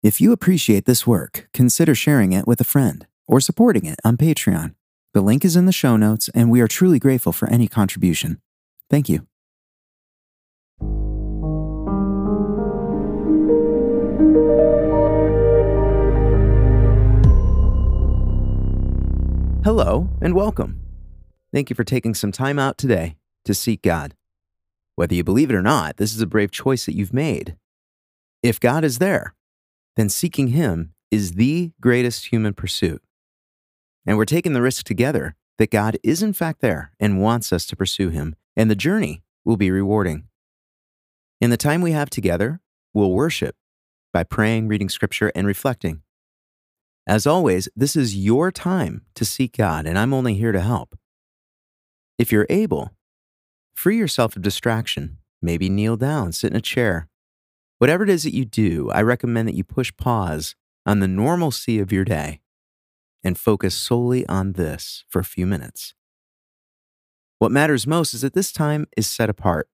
If you appreciate this work, consider sharing it with a friend or supporting it on Patreon. The link is in the show notes, and we are truly grateful for any contribution. Thank you. Hello and welcome. Thank you for taking some time out today to seek God. Whether you believe it or not, this is a brave choice that you've made. If God is there, then seeking Him is the greatest human pursuit. And we're taking the risk together that God is in fact there and wants us to pursue Him, and the journey will be rewarding. In the time we have together, we'll worship by praying, reading scripture, and reflecting. As always, this is your time to seek God, and I'm only here to help. If you're able, free yourself of distraction. Maybe kneel down, sit in a chair, Whatever it is that you do, I recommend that you push pause on the normalcy of your day and focus solely on this for a few minutes. What matters most is that this time is set apart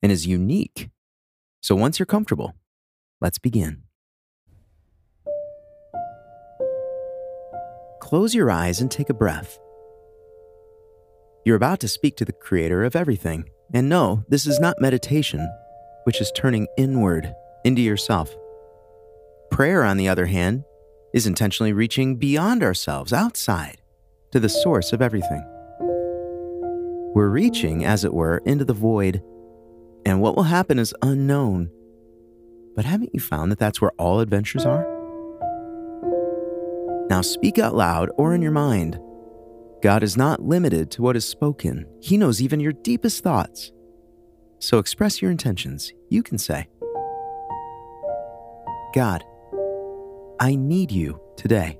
and is unique. So once you're comfortable, let's begin. Close your eyes and take a breath. You're about to speak to the creator of everything. And no, this is not meditation which is turning inward into yourself. Prayer, on the other hand, is intentionally reaching beyond ourselves, outside, to the source of everything. We're reaching, as it were, into the void, and what will happen is unknown. But haven't you found that that's where all adventures are? Now speak out loud or in your mind. God is not limited to what is spoken, He knows even your deepest thoughts. So express your intentions. You can say, God, I need you today.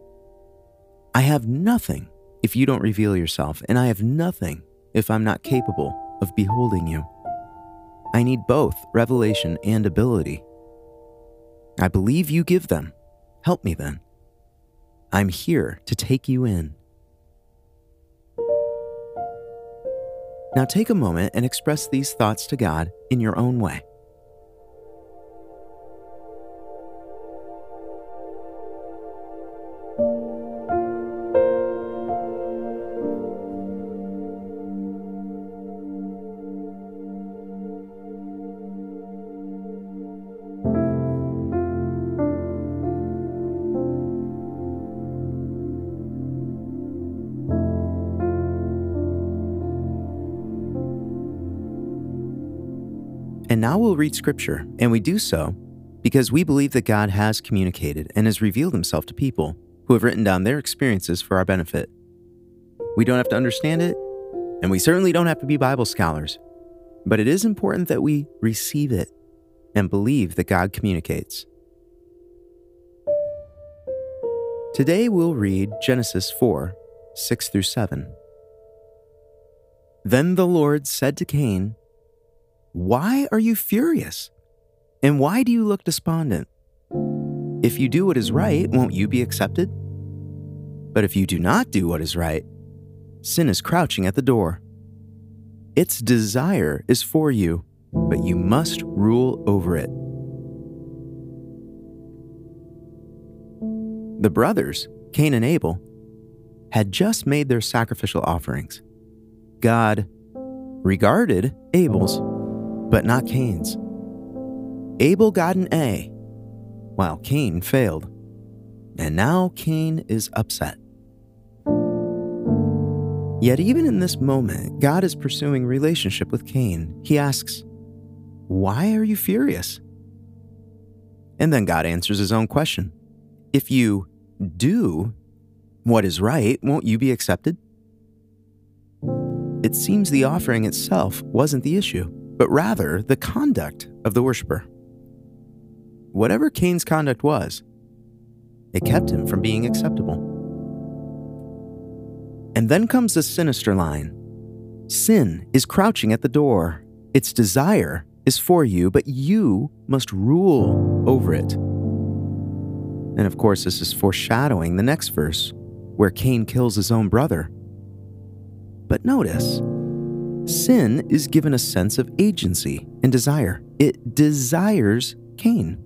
I have nothing if you don't reveal yourself, and I have nothing if I'm not capable of beholding you. I need both revelation and ability. I believe you give them. Help me then. I'm here to take you in. Now take a moment and express these thoughts to God in your own way. And now we'll read scripture, and we do so because we believe that God has communicated and has revealed himself to people who have written down their experiences for our benefit. We don't have to understand it, and we certainly don't have to be Bible scholars, but it is important that we receive it and believe that God communicates. Today we'll read Genesis 4 6 through 7. Then the Lord said to Cain, why are you furious? And why do you look despondent? If you do what is right, won't you be accepted? But if you do not do what is right, sin is crouching at the door. Its desire is for you, but you must rule over it. The brothers, Cain and Abel, had just made their sacrificial offerings. God regarded Abel's but not Cain's. Abel got an A, while Cain failed. And now Cain is upset. Yet, even in this moment, God is pursuing relationship with Cain. He asks, Why are you furious? And then God answers his own question If you do what is right, won't you be accepted? It seems the offering itself wasn't the issue but rather the conduct of the worshiper. Whatever Cain's conduct was, it kept him from being acceptable. And then comes a sinister line Sin is crouching at the door. Its desire is for you, but you must rule over it. And of course, this is foreshadowing the next verse, where Cain kills his own brother. But notice, Sin is given a sense of agency and desire. It desires Cain.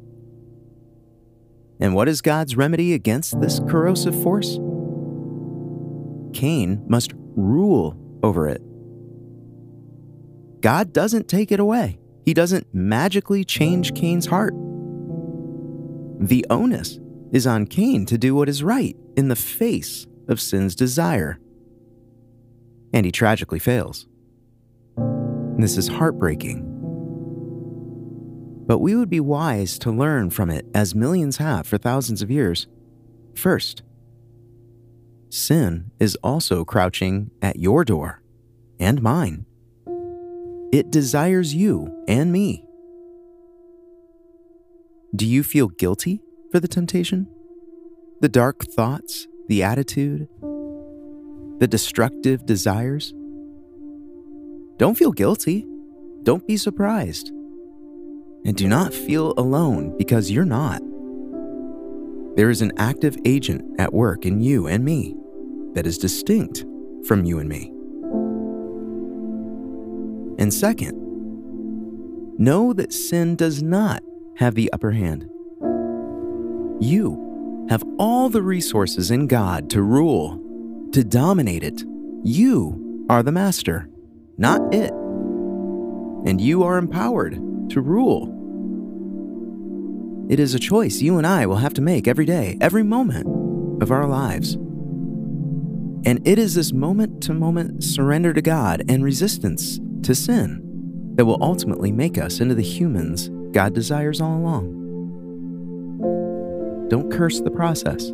And what is God's remedy against this corrosive force? Cain must rule over it. God doesn't take it away. He doesn't magically change Cain's heart. The onus is on Cain to do what is right in the face of sin's desire. And he tragically fails. This is heartbreaking. But we would be wise to learn from it as millions have for thousands of years. First, sin is also crouching at your door and mine. It desires you and me. Do you feel guilty for the temptation? The dark thoughts, the attitude, the destructive desires? Don't feel guilty. Don't be surprised. And do not feel alone because you're not. There is an active agent at work in you and me that is distinct from you and me. And second, know that sin does not have the upper hand. You have all the resources in God to rule, to dominate it. You are the master, not it. And you are empowered to rule. It is a choice you and I will have to make every day, every moment of our lives. And it is this moment to moment surrender to God and resistance to sin that will ultimately make us into the humans God desires all along. Don't curse the process.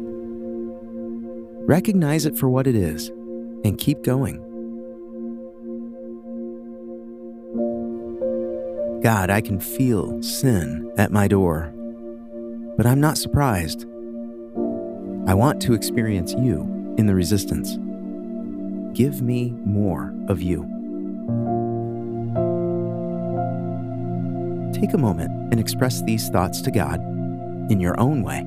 Recognize it for what it is and keep going. God, I can feel sin at my door, but I'm not surprised. I want to experience you in the resistance. Give me more of you. take a moment and express these thoughts to God in your own way.